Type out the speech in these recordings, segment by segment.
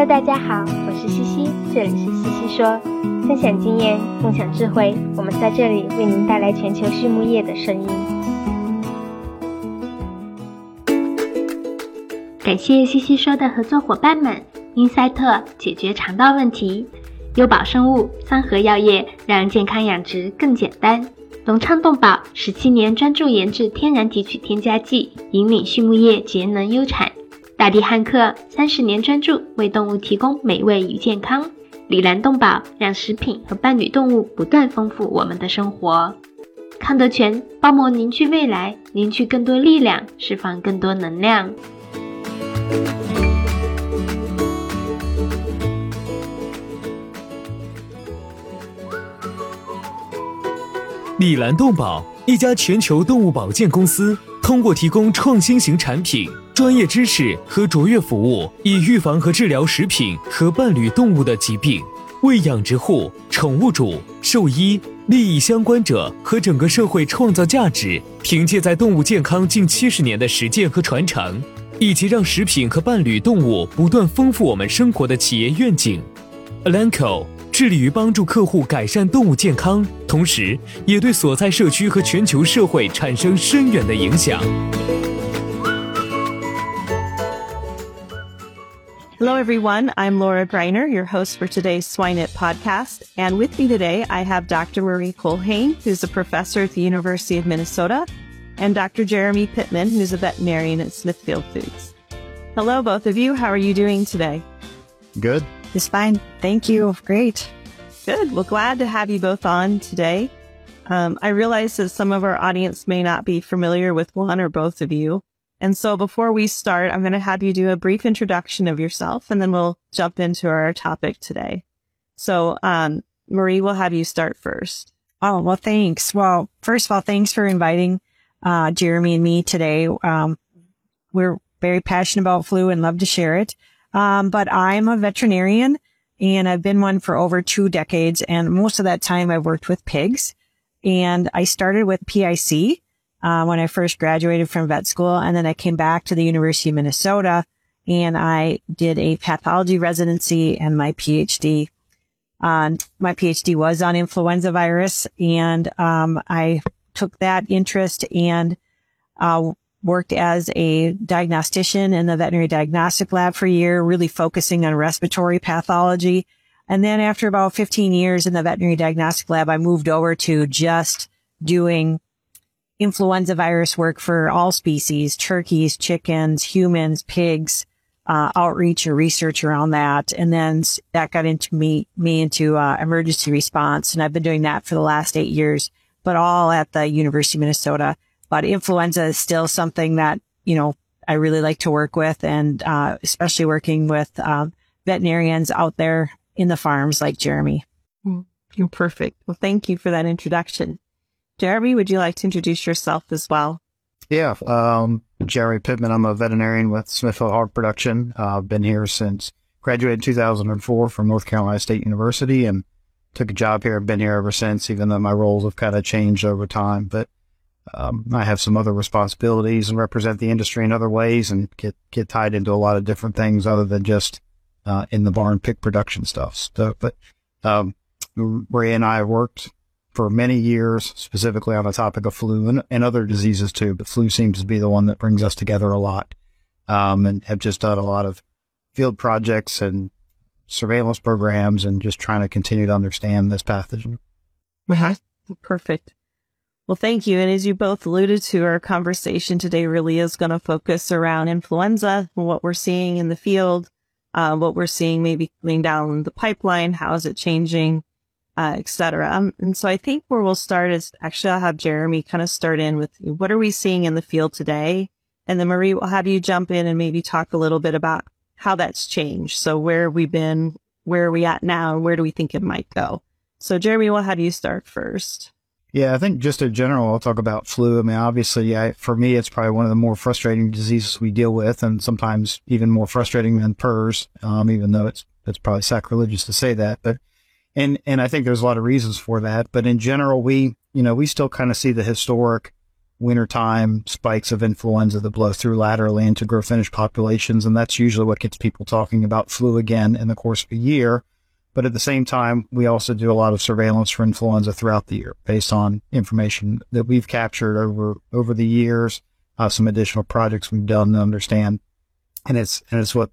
Hello，大家好，我是西西，这里是西西说，分享经验，共享智慧，我们在这里为您带来全球畜牧业的声音。感谢西西说的合作伙伴们，英赛特解决肠道问题，优宝生物、三和药业让健康养殖更简单，隆昌动宝十七年专注研制天然提取添加剂，引领畜牧业节能优产。大地汉克三十年专注为动物提供美味与健康，里兰动宝让食品和伴侣动物不断丰富我们的生活。康德全包膜凝聚未来，凝聚更多力量，释放更多能量。里兰动宝一家全球动物保健公司，通过提供创新型产品。专业知识和卓越服务，以预防和治疗食品和伴侣动物的疾病，为养殖户、宠物主、兽医、利益相关者和整个社会创造价值。凭借在动物健康近七十年的实践和传承，以及让食品和伴侣动物不断丰富我们生活的企业愿景，Alanco 致力于帮助客户改善动物健康，同时也对所在社区和全球社会产生深远的影响。Hello, everyone. I'm Laura Greiner, your host for today's SwineNet podcast. And with me today, I have Dr. Marie Culhane, who's a professor at the University of Minnesota, and Dr. Jeremy Pittman, who's a veterinarian at Smithfield Foods. Hello, both of you. How are you doing today? Good. It's fine. Thank you. Great. Good. Well, glad to have you both on today. Um, I realize that some of our audience may not be familiar with one or both of you. And so before we start, I'm going to have you do a brief introduction of yourself and then we'll jump into our topic today. So, um, Marie, we'll have you start first. Oh, well, thanks. Well, first of all, thanks for inviting, uh, Jeremy and me today. Um, we're very passionate about flu and love to share it. Um, but I'm a veterinarian and I've been one for over two decades. And most of that time I've worked with pigs and I started with PIC uh, when I first graduated from vet school. And then I came back to the University of Minnesota and I did a pathology residency and my PhD. Uh, my PhD was on influenza virus and, um, I took that interest and, uh, worked as a diagnostician in the veterinary diagnostic lab for a year, really focusing on respiratory pathology. And then after about 15 years in the veterinary diagnostic lab, I moved over to just doing influenza virus work for all species, turkeys, chickens, humans, pigs, uh, outreach or research around that. And then that got into me, me into, uh, emergency response. And I've been doing that for the last eight years, but all at the University of Minnesota. But influenza is still something that, you know, I really like to work with and, uh, especially working with, um, veterinarians out there in the farms like Jeremy. Mm, you're perfect. Well, thank you for that introduction. Jeremy, would you like to introduce yourself as well? Yeah, um, Jeremy Pittman. I'm a veterinarian with Smithfield Hog Production. Uh, I've been here since graduated in 2004 from North Carolina State University and took a job here. I've been here ever since, even though my roles have kind of changed over time. But um, I have some other responsibilities and represent the industry in other ways and get get tied into a lot of different things other than just uh, in the barn pig production stuff. So, but um, Ray and I have worked for many years, specifically on the topic of flu and, and, other diseases too. But flu seems to be the one that brings us together a lot. Um, and have just done a lot of field projects and surveillance programs and just trying to continue to understand this pathogen. Uh-huh. Perfect. Well, thank you. And as you both alluded to, our conversation today really is going to focus around influenza, what we're seeing in the field, uh, what we're seeing maybe coming down the pipeline, how is it changing, uh, etc. Um, and so I think where we'll start is actually I'll have Jeremy kind of start in with what are we seeing in the field today, and then Marie will have you jump in and maybe talk a little bit about how that's changed. So where we've been, where are we at now, and where do we think it might go? So Jeremy, we'll have you start first. Yeah, I think just in general, I'll talk about flu. I mean, obviously, yeah, for me, it's probably one of the more frustrating diseases we deal with, and sometimes even more frustrating than PRRS. Um, even though it's it's probably sacrilegious to say that, but and, and I think there's a lot of reasons for that. But in general, we, you know, we still kind of see the historic wintertime spikes of influenza that blow through laterally into grow finish populations. And that's usually what gets people talking about flu again in the course of a year. But at the same time, we also do a lot of surveillance for influenza throughout the year based on information that we've captured over, over the years, uh, some additional projects we've done to understand. And it's, and it's what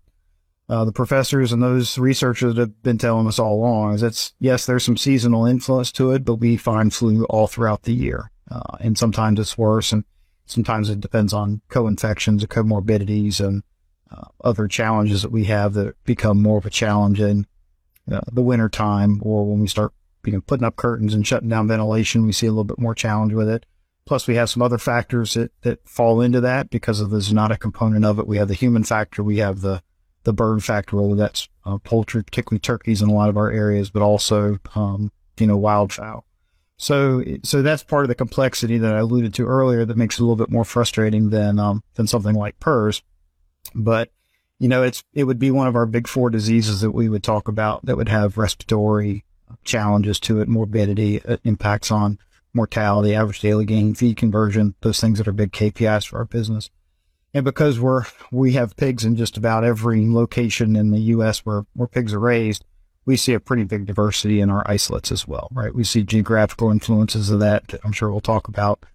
uh, the professors and those researchers have been telling us all along is it's yes, there's some seasonal influence to it, but we find flu all throughout the year, uh, and sometimes it's worse, and sometimes it depends on co-infections or comorbidities and uh, other challenges that we have that become more of a challenge in uh, the winter time or when we start you know putting up curtains and shutting down ventilation. We see a little bit more challenge with it. Plus, we have some other factors that, that fall into that because of the zoonotic component of it. We have the human factor. We have the the bird factor, whether that's uh, poultry, particularly turkeys in a lot of our areas, but also, um, you know, wildfowl. So, so that's part of the complexity that I alluded to earlier that makes it a little bit more frustrating than, um, than something like PRRS. But, you know, it's, it would be one of our big four diseases that we would talk about that would have respiratory challenges to it, morbidity, uh, impacts on mortality, average daily gain, feed conversion, those things that are big KPIs for our business. And because we're, we have pigs in just about every location in the U.S. where, where pigs are raised, we see a pretty big diversity in our isolates as well, right? We see geographical influences of that, that I'm sure we'll talk about.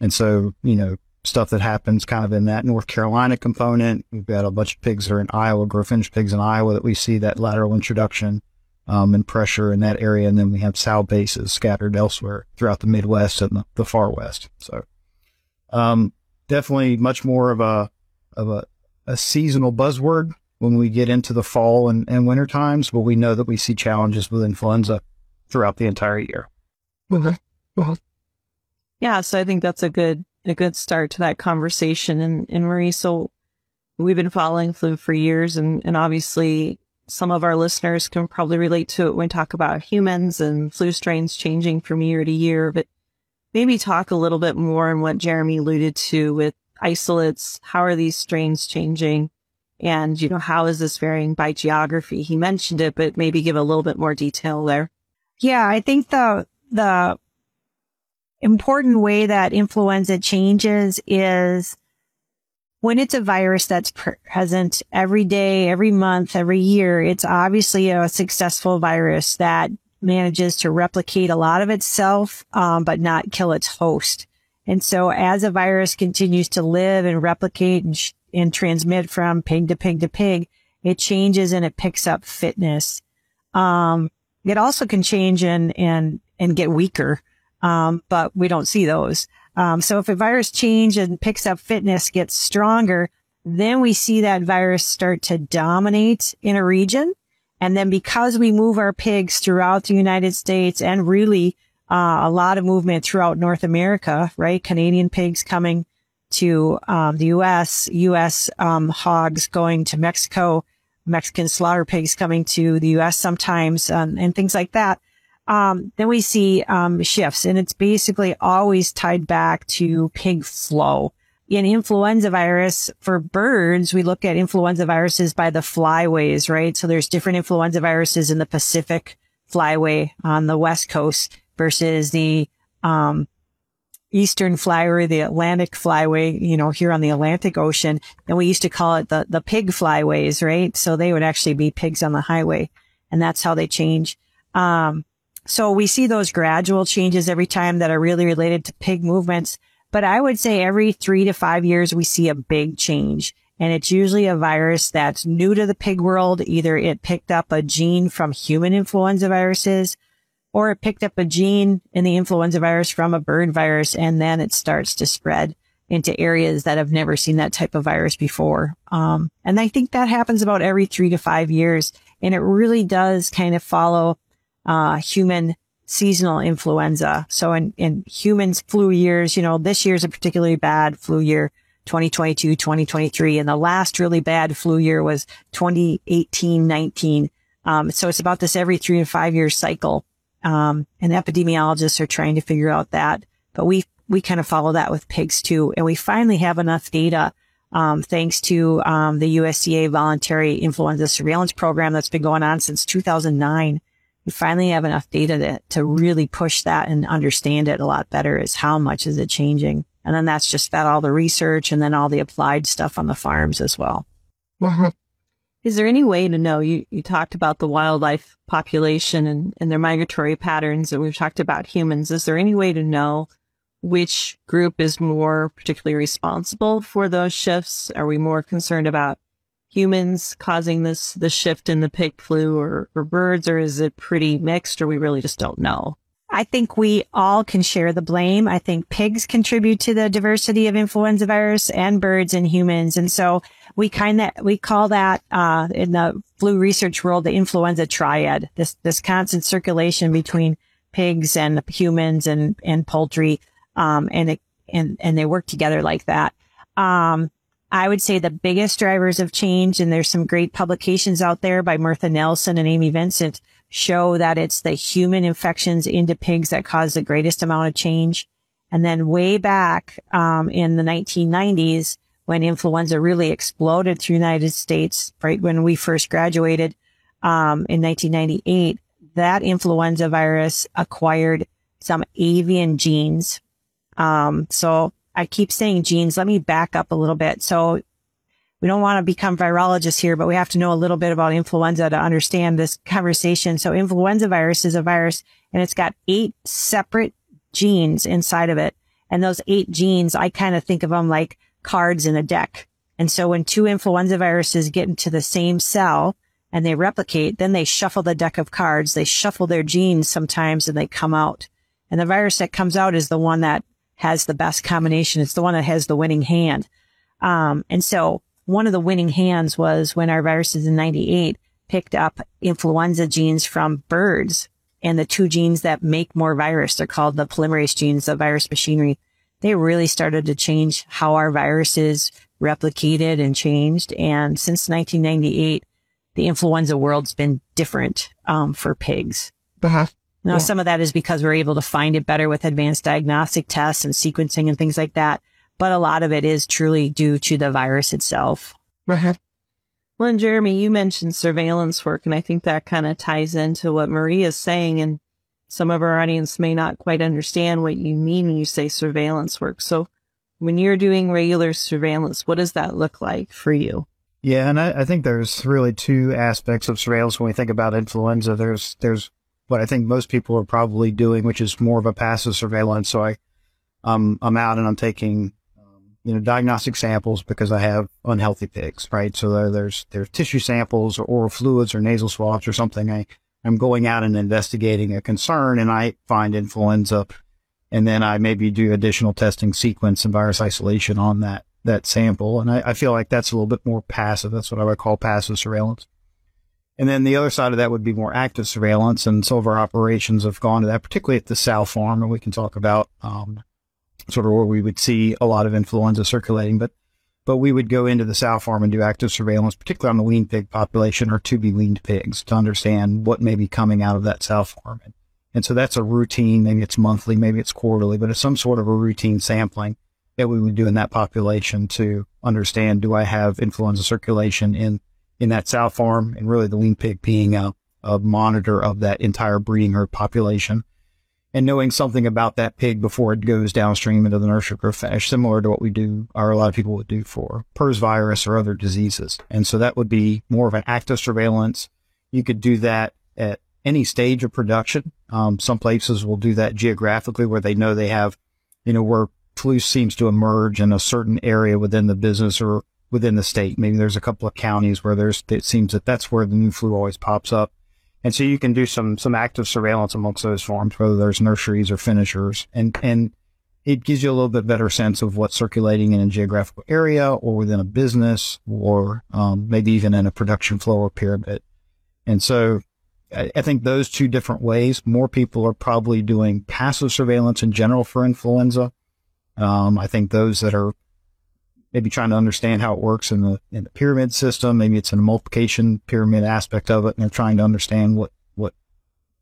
And so, you know, stuff that happens kind of in that North Carolina component. We've got a bunch of pigs that are in Iowa, grow pigs in Iowa that we see that lateral introduction, um, and pressure in that area. And then we have sow bases scattered elsewhere throughout the Midwest and the, the far West. So, um, definitely much more of a of a, a seasonal buzzword when we get into the fall and, and winter times, but we know that we see challenges with influenza throughout the entire year. Mm-hmm. Okay. Well, yeah, so I think that's a good a good start to that conversation. And, and Marie, so we've been following flu for years, and, and obviously some of our listeners can probably relate to it when we talk about humans and flu strains changing from year to year. But maybe talk a little bit more on what Jeremy alluded to with isolates. How are these strains changing? And, you know, how is this varying by geography? He mentioned it, but maybe give a little bit more detail there. Yeah, I think the, the important way that influenza changes is when it's a virus that's present every day, every month, every year, it's obviously a successful virus that manages to replicate a lot of itself, um, but not kill its host. And so as a virus continues to live and replicate and, sh- and transmit from pig to pig to pig, it changes and it picks up fitness. Um, it also can change and, and, and get weaker. Um, but we don't see those. Um, so if a virus change and picks up fitness, gets stronger, then we see that virus start to dominate in a region and then because we move our pigs throughout the United States and really uh, a lot of movement throughout North America, right? Canadian pigs coming to um, the U.S., U.S. Um, hogs going to Mexico, Mexican slaughter pigs coming to the U.S. sometimes, um, and things like that. Um, then we see um, shifts, and it's basically always tied back to pig flow in influenza virus for birds, we look at influenza viruses by the flyways, right? So there's different influenza viruses in the Pacific flyway on the West Coast versus the, um, Eastern flyway, the Atlantic flyway, you know, here on the Atlantic Ocean. And we used to call it the, the pig flyways, right? So they would actually be pigs on the highway. And that's how they change. Um, so we see those gradual changes every time that are really related to pig movements. But I would say every three to five years, we see a big change. And it's usually a virus that's new to the pig world. Either it picked up a gene from human influenza viruses or it picked up a gene in the influenza virus from a bird virus. And then it starts to spread into areas that have never seen that type of virus before. Um, and I think that happens about every three to five years. And it really does kind of follow, uh, human seasonal influenza. So in, in humans flu years, you know, this year's a particularly bad flu year, 2022, 2023. And the last really bad flu year was 2018, 19. Um, so it's about this every three to five year cycle. Um, and epidemiologists are trying to figure out that, but we, we kind of follow that with pigs too. And we finally have enough data, um, thanks to, um, the USDA voluntary influenza surveillance program that's been going on since 2009 we finally have enough data to, to really push that and understand it a lot better is how much is it changing. And then that's just that all the research and then all the applied stuff on the farms as well. Mm-hmm. Is there any way to know? You, you talked about the wildlife population and, and their migratory patterns, and we've talked about humans. Is there any way to know which group is more particularly responsible for those shifts? Are we more concerned about humans causing this, the shift in the pig flu or, or birds, or is it pretty mixed, or we really just don't know? I think we all can share the blame. I think pigs contribute to the diversity of influenza virus and birds and humans. And so we kind of, we call that, uh, in the flu research world, the influenza triad, this, this constant circulation between pigs and humans and, and poultry. Um, and it, and, and they work together like that. Um, I would say the biggest drivers of change, and there's some great publications out there by Martha Nelson and Amy Vincent show that it's the human infections into pigs that cause the greatest amount of change. And then way back um, in the 1990s, when influenza really exploded through the United States, right when we first graduated um, in 1998, that influenza virus acquired some avian genes. Um, so I keep saying genes. Let me back up a little bit. So we don't want to become virologists here, but we have to know a little bit about influenza to understand this conversation. So influenza virus is a virus and it's got eight separate genes inside of it. And those eight genes, I kind of think of them like cards in a deck. And so when two influenza viruses get into the same cell and they replicate, then they shuffle the deck of cards. They shuffle their genes sometimes and they come out. And the virus that comes out is the one that has the best combination. It's the one that has the winning hand. Um, and so one of the winning hands was when our viruses in 98 picked up influenza genes from birds and the two genes that make more virus. They're called the polymerase genes, the virus machinery. They really started to change how our viruses replicated and changed. And since 1998, the influenza world's been different um, for pigs. Now, Yeah. some of that is because we're able to find it better with advanced diagnostic tests and sequencing and things like that. But a lot of it is truly due to the virus itself. Uh-huh. Well, and Jeremy, you mentioned surveillance work, and I think that kind of ties into what Marie is saying. And some of our audience may not quite understand what you mean when you say surveillance work. So when you're doing regular surveillance, what does that look like for you? Yeah, and I, I think there's really two aspects of surveillance when we think about influenza. There's there's what I think most people are probably doing, which is more of a passive surveillance. So I, um, I'm out and I'm taking, um, you know, diagnostic samples because I have unhealthy pigs, right? So there's there's tissue samples or oral fluids or nasal swabs or something. I I'm going out and investigating a concern, and I find influenza, and then I maybe do additional testing, sequence, and virus isolation on that that sample. And I, I feel like that's a little bit more passive. That's what I would call passive surveillance. And then the other side of that would be more active surveillance. And some of our operations have gone to that, particularly at the sow farm. And we can talk about, um, sort of where we would see a lot of influenza circulating, but, but we would go into the sow farm and do active surveillance, particularly on the weaned pig population or to be weaned pigs to understand what may be coming out of that sow farm. And, and so that's a routine. Maybe it's monthly, maybe it's quarterly, but it's some sort of a routine sampling that we would do in that population to understand, do I have influenza circulation in, in that sow farm? And really the lean pig being a, a monitor of that entire breeding herd population and knowing something about that pig before it goes downstream into the nursery or finish, similar to what we do, or a lot of people would do for PRRS virus or other diseases. And so that would be more of an active surveillance. You could do that at any stage of production. Um, some places will do that geographically where they know they have, you know, where flu seems to emerge in a certain area within the business or within the state. Maybe there's a couple of counties where there's, it seems that that's where the new flu always pops up. And so you can do some, some active surveillance amongst those farms, whether there's nurseries or finishers. And, and it gives you a little bit better sense of what's circulating in a geographical area or within a business or, um, maybe even in a production flow or pyramid. And so I, think those two different ways, more people are probably doing passive surveillance in general for influenza. Um, I think those that are maybe trying to understand how it works in the in the pyramid system, maybe it's in a multiplication pyramid aspect of it, and they're trying to understand what what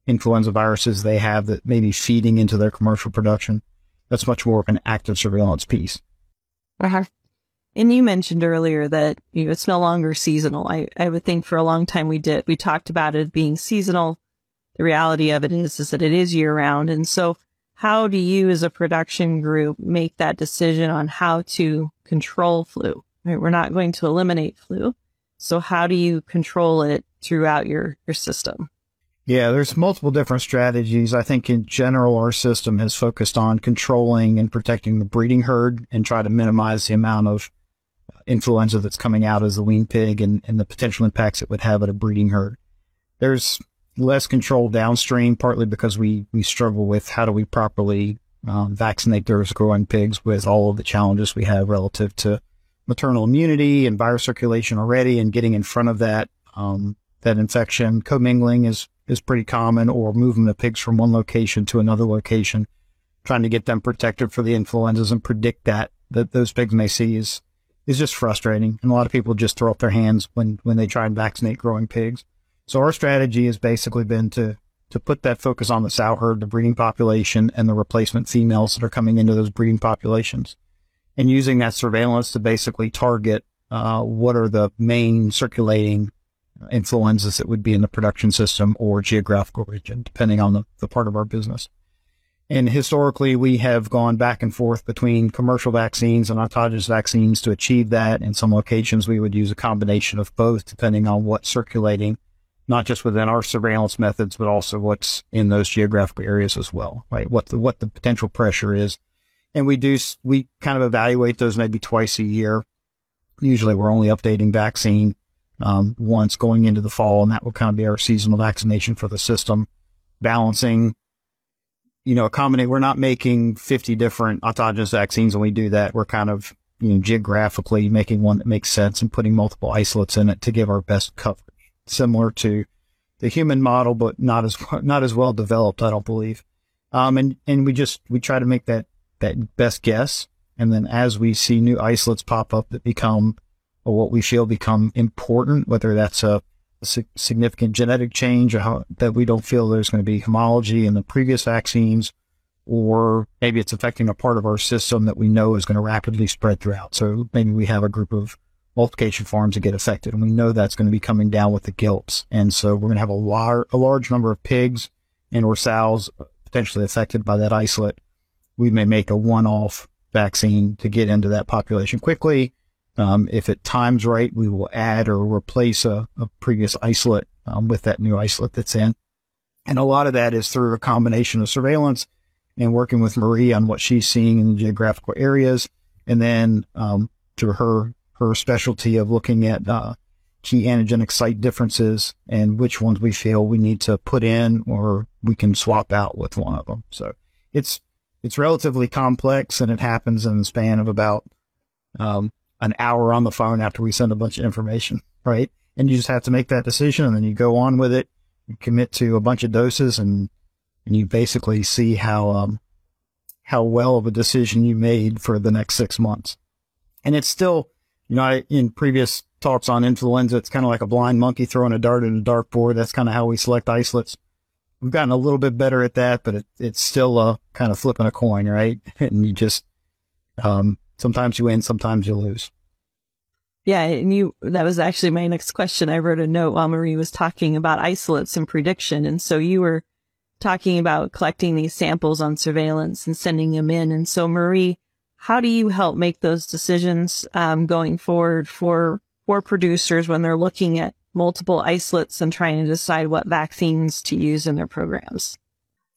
influenza viruses they have that may be feeding into their commercial production. That's much more of an active surveillance piece. Uh-huh. And you mentioned earlier that you know, it's no longer seasonal. I, I would think for a long time we did, we talked about it being seasonal. The reality of it is, is that it is year round. And so how do you as a production group make that decision on how to control flu? Right? We're not going to eliminate flu. So how do you control it throughout your, your system? Yeah, there's multiple different strategies. I think in general, our system has focused on controlling and protecting the breeding herd and try to minimize the amount of influenza that's coming out as a wean pig and, and the potential impacts it would have at a breeding herd. There's less control downstream, partly because we, we struggle with how do we properly um, vaccinate those growing pigs with all of the challenges we have relative to maternal immunity and virus circulation already and getting in front of that, um, that infection. Commingling is, is pretty common or moving the pigs from one location to another location, trying to get them protected for the influenzas and predict that, that those pigs may see is, is just frustrating. And a lot of people just throw up their hands when, when they try and vaccinate growing pigs. So our strategy has basically been to to put that focus on the sow herd, the breeding population, and the replacement females that are coming into those breeding populations, and using that surveillance to basically target uh, what are the main circulating influenzas that would be in the production system or geographical region, depending on the, the part of our business. And historically, we have gone back and forth between commercial vaccines and autogenous vaccines to achieve that. In some locations, we would use a combination of both, depending on what's circulating not just within our surveillance methods, but also what's in those geographical areas as well, right? What the, what the potential pressure is. And we do, we kind of evaluate those maybe twice a year. Usually we're only updating vaccine, um, once going into the fall, and that will kind of be our seasonal vaccination for the system, balancing, you know, accommodate. We're not making 50 different autogenous vaccines when we do that. We're kind of, you know, geographically making one that makes sense and putting multiple isolates in it to give our best coverage similar to the human model, but not as not as well developed, I don't believe. Um, and and we just we try to make that that best guess, and then as we see new isolates pop up that become or what we feel become important, whether that's a, significant genetic change or how, that we don't feel there's going to be homology in the previous vaccines, or maybe it's affecting a part of our system that we know is going to rapidly spread throughout. So maybe we have a group of multiplication farms that get affected. And we know that's going to be coming down with the gilts. And so we're going to have a, lar- a large number of pigs and or sows potentially affected by that isolate. We may make a one-off vaccine to get into that population quickly. Um, if it times right, we will add or replace a, a previous isolate um, with that new isolate that's in. And a lot of that is through a combination of surveillance and working with Marie on what she's seeing in the geographical areas. And then um, through her her specialty of looking at uh, key antigenic site differences and which ones we feel we need to put in or we can swap out with one of them. So it's it's relatively complex and it happens in the span of about um, an hour on the phone after we send a bunch of information, right? And you just have to make that decision and then you go on with it, you commit to a bunch of doses and and you basically see how um how well of a decision you made for the next six months. And it's still you know, I, in previous talks on influenza, it's kind of like a blind monkey throwing a dart in a dartboard. That's kind of how we select isolates. We've gotten a little bit better at that, but it, it's still a kind of flipping a coin, right? and you just, um, sometimes you win, sometimes you lose. Yeah, and you that was actually my next question. I wrote a note while Marie was talking about isolates and prediction. And so you were talking about collecting these samples on surveillance and sending them in. And so Marie, how do you help make those decisions um, going forward for for producers when they're looking at multiple isolates and trying to decide what vaccines to use in their programs?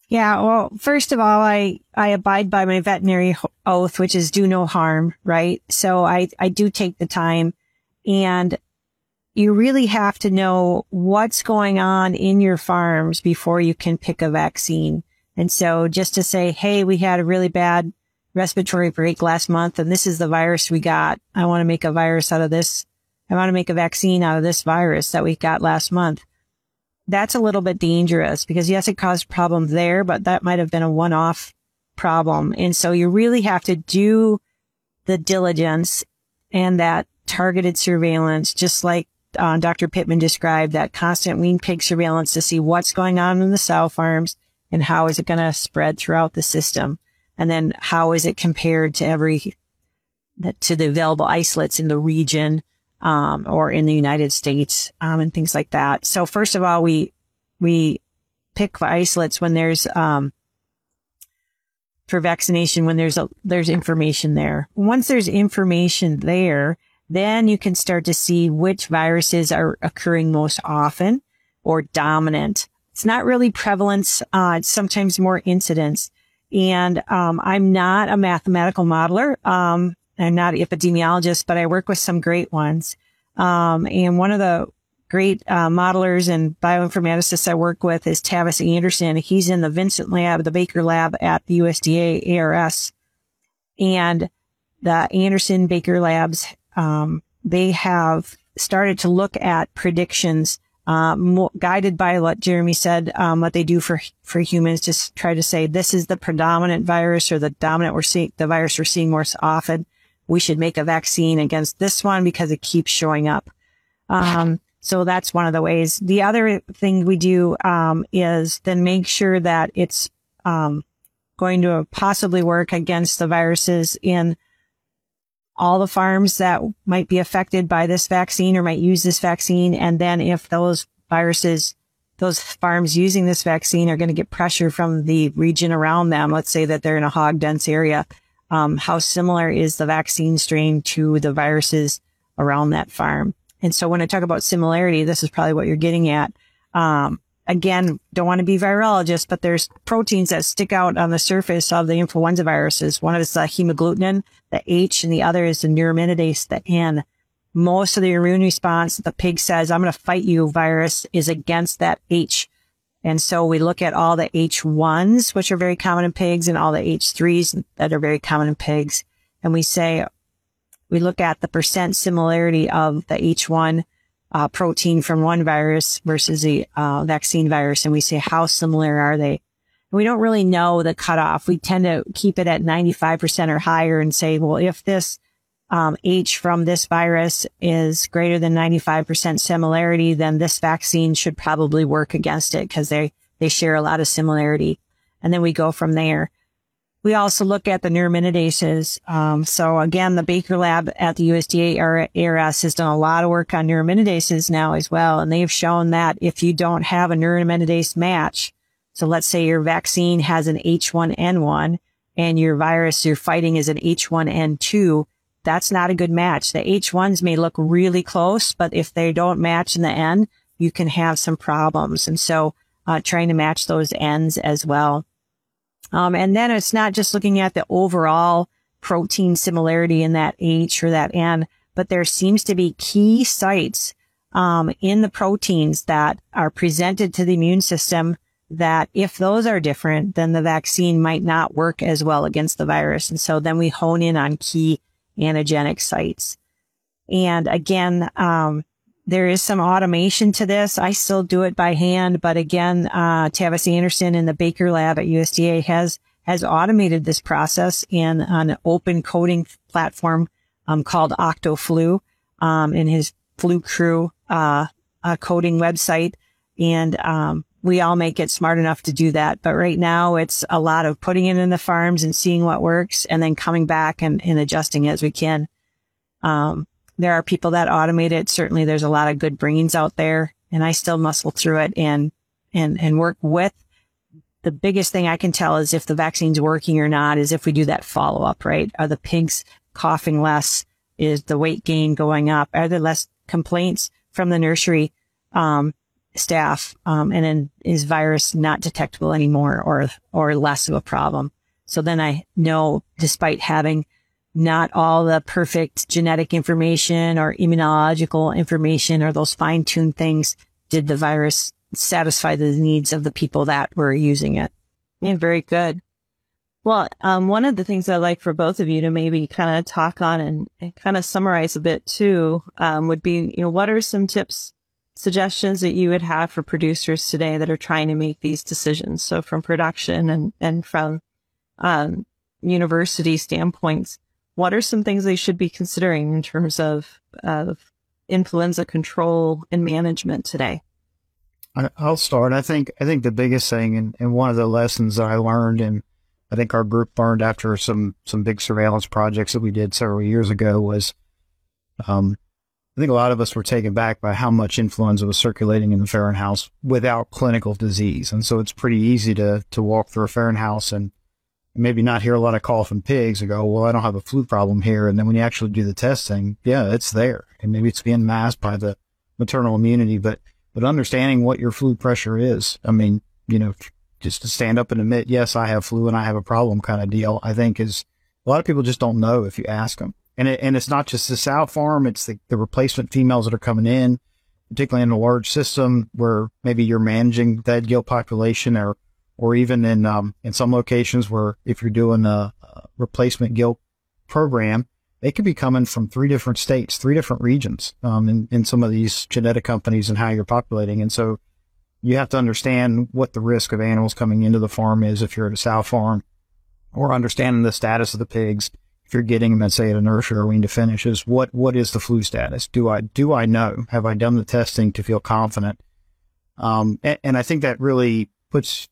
Yeah, well, first of all, I, I abide by my veterinary oath, which is do no harm, right? So I, I do take the time and you really have to know what's going on in your farms before you can pick a vaccine. And so just to say, Hey, we had a really bad respiratory break last month and this is the virus we got. I want to make a virus out of this. I want to make a vaccine out of this virus that we got last month. That's a little bit dangerous because yes, it caused problems there, but that might have been a one-off problem. And so you really have to do the diligence and that targeted surveillance, just like uh, Dr. Pittman described, that constant wean pig surveillance to see what's going on in the sow farms and how is it going to spread throughout the system. And then how is it compared to every, to the available isolates in the region, um, or in the United States, um, and things like that. So first of all, we, we pick isolates when there's, um, for vaccination when there's a, there's information there. Once there's information there, then you can start to see which viruses are occurring most often or dominant. It's not really prevalence. Uh, it's sometimes more incidence. And, um, I'm not a mathematical modeler. Um, I'm not an epidemiologist, but I work with some great ones. Um, and one of the great uh, modelers and bioinformaticists I work with is Tavis Anderson. He's in the Vincent Lab, the Baker Lab at the USDA ARS. And the Anderson Baker Labs, um, they have started to look at predictions, uh, guided by what Jeremy said, um, what they do for, for humans, just try to say, this is the predominant virus or the dominant we're seeing, the virus we're seeing more often. We should make a vaccine against this one because it keeps showing up. Um, so that's one of the ways. The other thing we do um, is then make sure that it's um, going to possibly work against the viruses in all the farms that might be affected by this vaccine or might use this vaccine. And then if those viruses, those farms using this vaccine are going to get pressure from the region around them, let's say that they're in a hog dense area, um, how similar is the vaccine strain to the viruses around that farm? And so when I talk about similarity, this is probably what you're getting at. Um, again, don't want to be virologist, but there's proteins that stick out on the surface of the influenza viruses. One is the hemagglutinin, the H, and the other is the neuraminidase, the N. Most of the immune response the pig says, I'm going to fight you virus is against that H. And so we look at all the H1s, which are very common in pigs, and all the H3s that are very common in pigs. And we say, we look at the percent similarity of the H1 uh, protein from one virus versus the uh, vaccine virus, and we say how similar are they? We don't really know the cutoff. We tend to keep it at 95% or higher and say, well, if this um, H from this virus is greater than 95% similarity, then this vaccine should probably work against it because they, they share a lot of similarity. And then we go from there. We also look at the neuraminidase. Um, so again, the Baker Lab at the USDA ARS has done a lot of work on neuraminidase now as well. And they've shown that if you don't have a neuraminidase match, so let's say your vaccine has an H1N1 and your virus you're fighting is an H1N2, that's not a good match. The H1s may look really close, but if they don't match in the N, you can have some problems. And so, uh, trying to match those Ns as well. Um, and then it's not just looking at the overall protein similarity in that H or that N, but there seems to be key sites um, in the proteins that are presented to the immune system that if those are different, then the vaccine might not work as well against the virus. And so then we hone in on key antigenic sites. And again, um, there is some automation to this. I still do it by hand, but again, uh, Tavis Anderson in the Baker Lab at USDA has has automated this process in an open coding platform um, called OctoFlu um, in his Flu Crew uh, coding website, and um, we all make it smart enough to do that. But right now, it's a lot of putting it in the farms and seeing what works, and then coming back and, and adjusting as we can. Um, there are people that automate it. Certainly there's a lot of good brains out there and I still muscle through it and, and, and work with the biggest thing I can tell is if the vaccine's working or not is if we do that follow up, right? Are the pigs coughing less? Is the weight gain going up? Are there less complaints from the nursery, um, staff? Um, and then is virus not detectable anymore or, or less of a problem? So then I know despite having not all the perfect genetic information or immunological information or those fine tuned things did the virus satisfy the needs of the people that were using it. Yeah, very good. Well, um, one of the things I'd like for both of you to maybe kind of talk on and, and kind of summarize a bit too, um, would be, you know, what are some tips, suggestions that you would have for producers today that are trying to make these decisions? So from production and, and from, um, university standpoints, what are some things they should be considering in terms of, of influenza control and management today? I'll start. I think I think the biggest thing, and, and one of the lessons that I learned, and I think our group learned after some some big surveillance projects that we did several years ago, was um, I think a lot of us were taken back by how much influenza was circulating in the farrowing house without clinical disease, and so it's pretty easy to to walk through a farrowing house and maybe not hear a lot of call from pigs and go, well, I don't have a flu problem here. And then when you actually do the testing, yeah, it's there. And maybe it's being masked by the maternal immunity, but, but understanding what your flu pressure is. I mean, you know, just to stand up and admit, yes, I have flu and I have a problem kind of deal, I think is a lot of people just don't know if you ask them. And it, and it's not just the sow farm. It's the, the replacement females that are coming in, particularly in a large system where maybe you're managing that gilt population or, or even in, um, in some locations where if you're doing a, replacement gilt program, they could be coming from three different states, three different regions, um, in, in some of these genetic companies and how you're populating. And so you have to understand what the risk of animals coming into the farm is if you're at a sow farm or understanding the status of the pigs. If you're getting them, let's say at a nursery or wean to finish is what, what is the flu status? Do I, do I know? Have I done the testing to feel confident? Um, and, and I think that really puts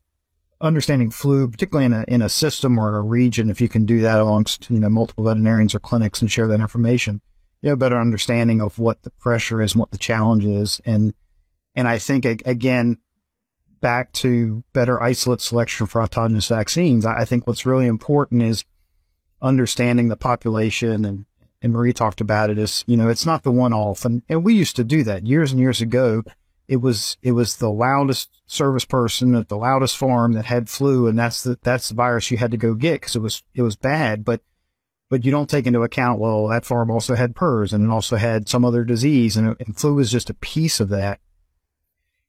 understanding flu, particularly in a, in a system or a region, if you can do that amongst, you know, multiple veterinarians or clinics and share that information, you have a better understanding of what the pressure is and what the challenge is. And, and I think again, back to better isolate selection for autogenous vaccines, I think what's really important is understanding the population and, and Marie talked about it is, you know, it's not the one off. And, and we used to do that years and years ago. It was, it was the loudest service person at the loudest farm that had flu. And that's the, that's the virus you had to go get because it was, it was bad. But, but you don't take into account, well, that farm also had PRRS and it also had some other disease and, and flu is just a piece of that.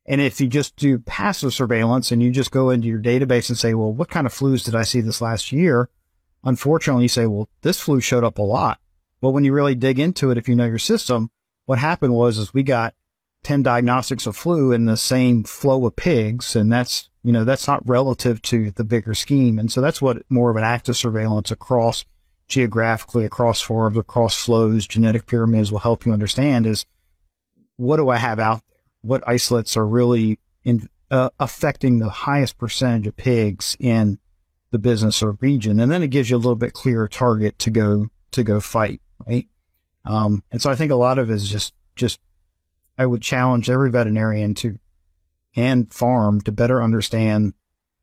And if you just do passive surveillance and you just go into your database and say, well, what kind of flus did I see this last year? Unfortunately, you say, well, this flu showed up a lot. Well, when you really dig into it, if you know your system, what happened was is we got 10 diagnostics of flu in the same flow of pigs. And that's, you know, that's not relative to the bigger scheme. And so that's what more of an active surveillance across geographically, across farms, across flows, genetic pyramids will help you understand is what do I have out there? what isolates are really in, uh, affecting the highest percentage of pigs in the business or region. And then it gives you a little bit clearer target to go, to go fight. Right. Um, and so I think a lot of it is just, just, I would challenge every veterinarian to, and farm to better understand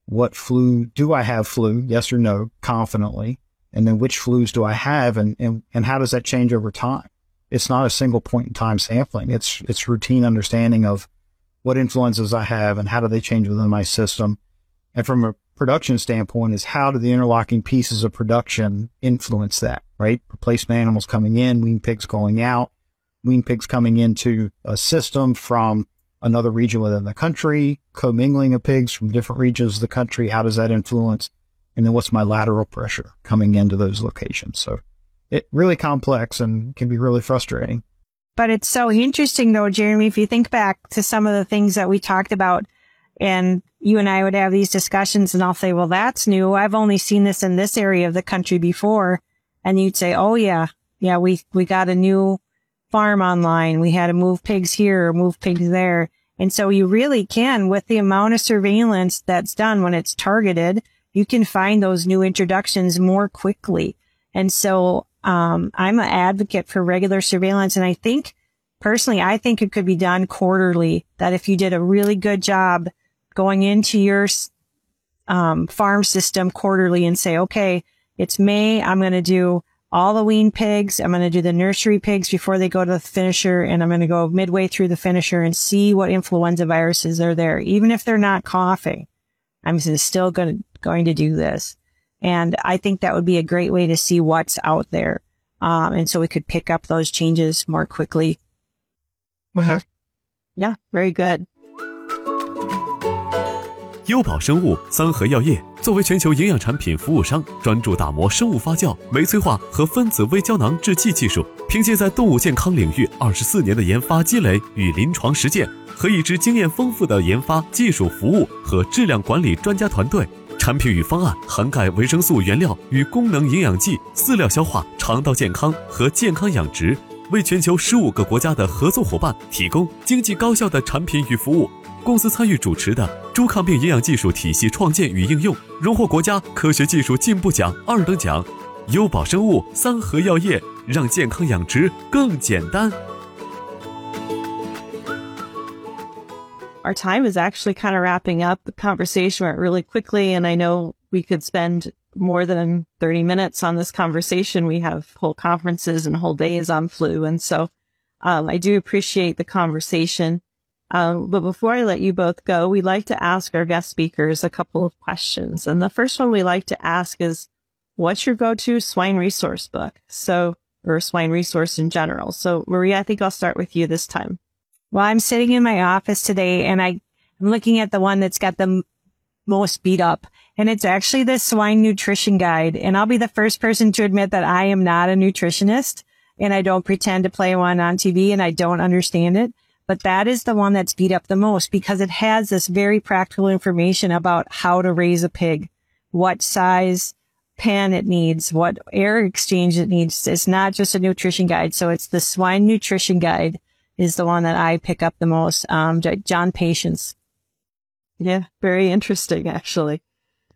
what flu do I have flu? Yes or no, confidently. And then which flus do I have and, and, and how does that change over time? it's not a single point in time sampling. It's, it's routine understanding of what influenzas I have and how do they change within my system. And from a production standpoint is how do the interlocking pieces of production influence that, right? Replacement animals coming in, wean pigs going out, wean pigs coming into a system from another region within the country, commingling of pigs from different regions of the country. How does that influence? And then what's my lateral pressure coming into those locations? So it really complex and can be really frustrating. But it's so interesting though, Jeremy, if you think back to some of the things that we talked about and you and I would have these discussions and I'll say, well, that's new. I've only seen this in this area of the country before. And you'd say, oh yeah, yeah, we, we got a new farm online. We had to move pigs here or move pigs there. And so you really can with the amount of surveillance that's done when it's targeted, you can find those new introductions more quickly. And so um, I'm an advocate for regular surveillance. And I think personally, I think it could be done quarterly that if you did a really good job going into your, um, farm system quarterly and say, okay, it's May. I'm going to do all the wean pigs. I'm going to do the nursery pigs before they go to the finisher. And I'm going to go midway through the finisher and see what influenza viruses are there. Even if they're not coughing, I'm still going to, going to do this. And I think that would be a great way to see what's out there. Um, and so we could pick up those changes more quickly. Okay. Yeah, very good. 优宝生物三和药业作为全球营养产品服务商，专注打磨生物发酵、酶催化和分子微胶囊制剂技术。凭借在动物健康领域二十四年的研发积累与临床实践，和一支经验丰富的研发、技术服务和质量管理专家团队。产品与方案涵盖维生素原料与功能营养剂、饲料消化、肠道健康和健康养殖，为全球十五个国家的合作伙伴提供经济高效的产品与服务。公司参与主持的猪抗病营养技术体系创建与应用，荣获国家科学技术进步奖二等奖。优宝生物三和药业，让健康养殖更简单。our time is actually kind of wrapping up. The conversation went really quickly, and I know we could spend more than 30 minutes on this conversation. We have whole conferences and whole days on flu. And so, um, I do appreciate the conversation. Um, but before I let you both go, we like to ask our guest speakers a couple of questions. And the first one we like to ask is, what's your go-to swine resource book? So, or swine resource in general. So Marie, I think I'll start with you this time. Well, I'm sitting in my office today and I, I'm looking at the one that's got the most beat up and it's actually the swine nutrition guide. And I'll be the first person to admit that I am not a nutritionist and I don't pretend to play one on TV and I don't understand it. But that is the one that's beat up the most because it has this very practical information about how to raise a pig, what size pen it needs, what air exchange it needs. It's not just a nutrition guide. So it's the swine nutrition guide is the one that I pick up the most. Um, John Patience. Yeah, very interesting, actually.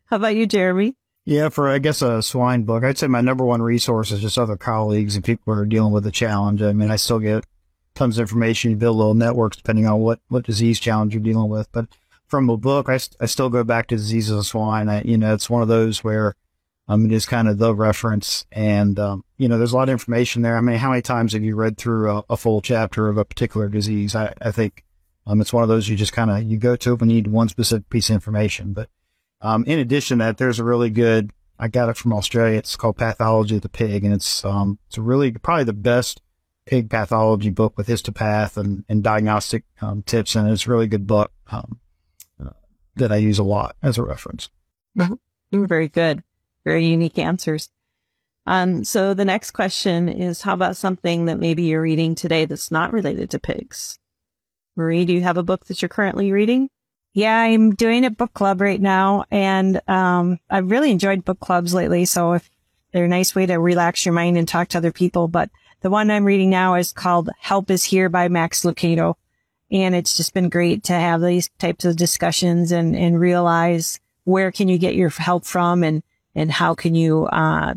How about you, Jeremy? Yeah, for I guess a swine book, I'd say my number one resource is just other colleagues and people who are dealing with the challenge. I mean, I still get tons of information. You build little networks depending on what what disease challenge you're dealing with. But from a book, I, I still go back to diseases of swine. I, you know, it's one of those where um, it is kind of the reference, and um, you know, there's a lot of information there. I mean, how many times have you read through a, a full chapter of a particular disease? I, I think um, it's one of those you just kind of you go to when you need one specific piece of information. But um, in addition to that, there's a really good. I got it from Australia. It's called Pathology of the Pig, and it's um, it's really probably the best pig pathology book with histopath and, and diagnostic um, tips, and it's a really good book um, uh, that I use a lot as a reference. Very good very unique answers. Um, so the next question is, how about something that maybe you're reading today that's not related to pigs? Marie, do you have a book that you're currently reading? Yeah, I'm doing a book club right now and, um, I've really enjoyed book clubs lately. So if they're a nice way to relax your mind and talk to other people, but the one I'm reading now is called Help is Here by Max Lucado. And it's just been great to have these types of discussions and, and realize where can you get your help from and, and how can you uh,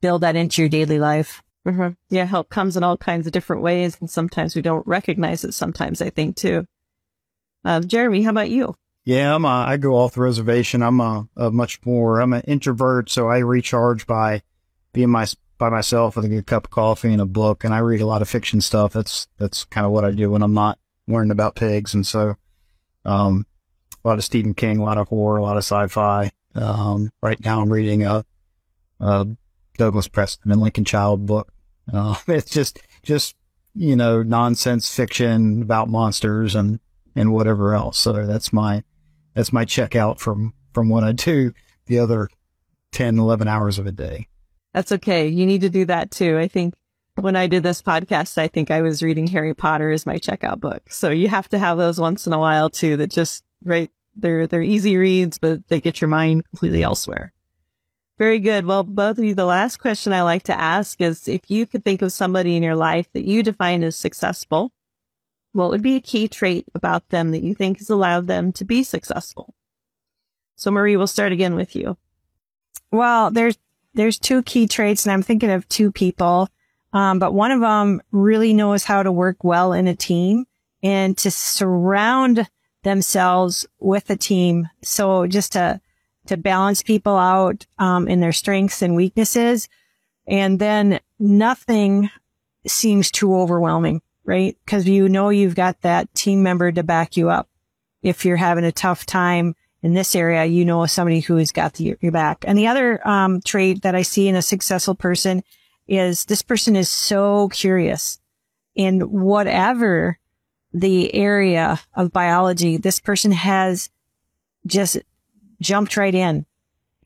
build that into your daily life? Mm-hmm. Yeah, help comes in all kinds of different ways, and sometimes we don't recognize it. Sometimes I think too. Uh, Jeremy, how about you? Yeah, I'm a, I go off the reservation. I'm a, a much more. I'm an introvert, so I recharge by being my by myself with a good cup of coffee and a book, and I read a lot of fiction stuff. That's that's kind of what I do when I'm not learning about pigs, and so um, a lot of Stephen King, a lot of horror, a lot of sci-fi. Um, right now I'm reading a, a, Douglas Preston and Lincoln Child book. Uh, it's just, just, you know, nonsense fiction about monsters and, and whatever else. So that's my, that's my checkout from, from what I do the other 10, 11 hours of a day. That's okay. You need to do that too. I think when I did this podcast, I think I was reading Harry Potter as my checkout book. So you have to have those once in a while too that just, right, they're, they're easy reads, but they get your mind completely elsewhere. Very good. Well, both of you, the last question I like to ask is if you could think of somebody in your life that you define as successful, what would be a key trait about them that you think has allowed them to be successful? So Marie, we'll start again with you. Well, there's, there's two key traits and I'm thinking of two people. Um, but one of them really knows how to work well in a team and to surround themselves with a team. So just to, to balance people out, um, in their strengths and weaknesses. And then nothing seems too overwhelming, right? Cause you know, you've got that team member to back you up. If you're having a tough time in this area, you know somebody who has got the, your back. And the other, um, trait that I see in a successful person is this person is so curious in whatever the area of biology, this person has just jumped right in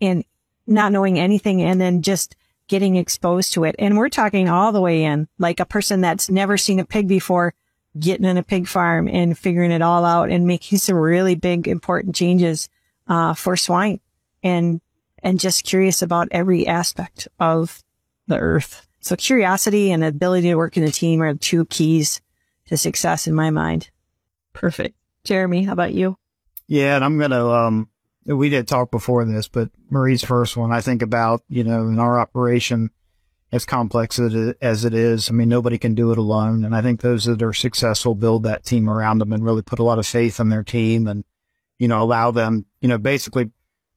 and not knowing anything and then just getting exposed to it. And we're talking all the way in, like a person that's never seen a pig before, getting in a pig farm and figuring it all out and making some really big, important changes, uh, for swine and, and just curious about every aspect of the earth. So curiosity and ability to work in a team are two keys to success in my mind. Perfect. Jeremy, how about you? Yeah, and I'm going to, um, we did talk before this, but Marie's first one, I think about, you know, in our operation, as complex as it is, I mean, nobody can do it alone. And I think those that are successful build that team around them and really put a lot of faith in their team and, you know, allow them, you know, basically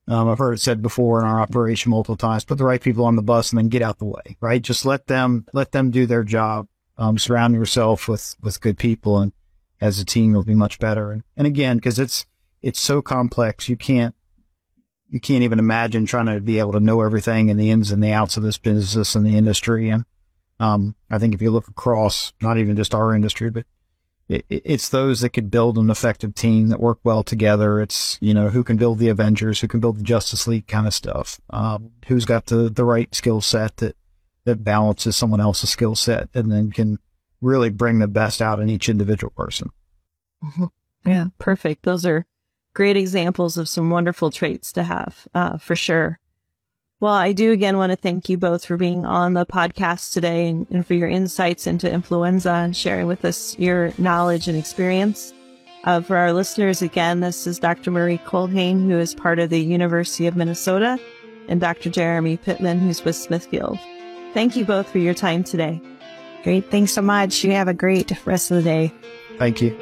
Um, I've heard it said before in our operation multiple times, put the right people on the bus and then get out the way, right? Just let them, let them do their job. Um, surround yourself with, with good people and as a team you'll be much better. And, and again, cause it's, it's so complex. You can't, you can't even imagine trying to be able to know everything and the ins and the outs of this business and the industry. And, um, I think if you look across, not even just our industry, but it, it's those that could build an effective team that work well together. It's, you know, who can build the Avengers, who can build the Justice League kind of stuff. Um, who's got the, the right skill set that, that balances someone else's skill set and then can really bring the best out in each individual person. Mm-hmm. Yeah, perfect. Those are great examples of some wonderful traits to have, uh, for sure. Well, I do again want to thank you both for being on the podcast today and, and, for your insights into influenza and sharing with us your knowledge and experience. Uh, for our listeners, again, this is Dr. Marie Culhane, who is part of the University of Minnesota, and Dr. Jeremy Pittman, who's with Smithfield. Thank you both for your time today. Great. Thanks so much. You have a great rest of the day. Thank you.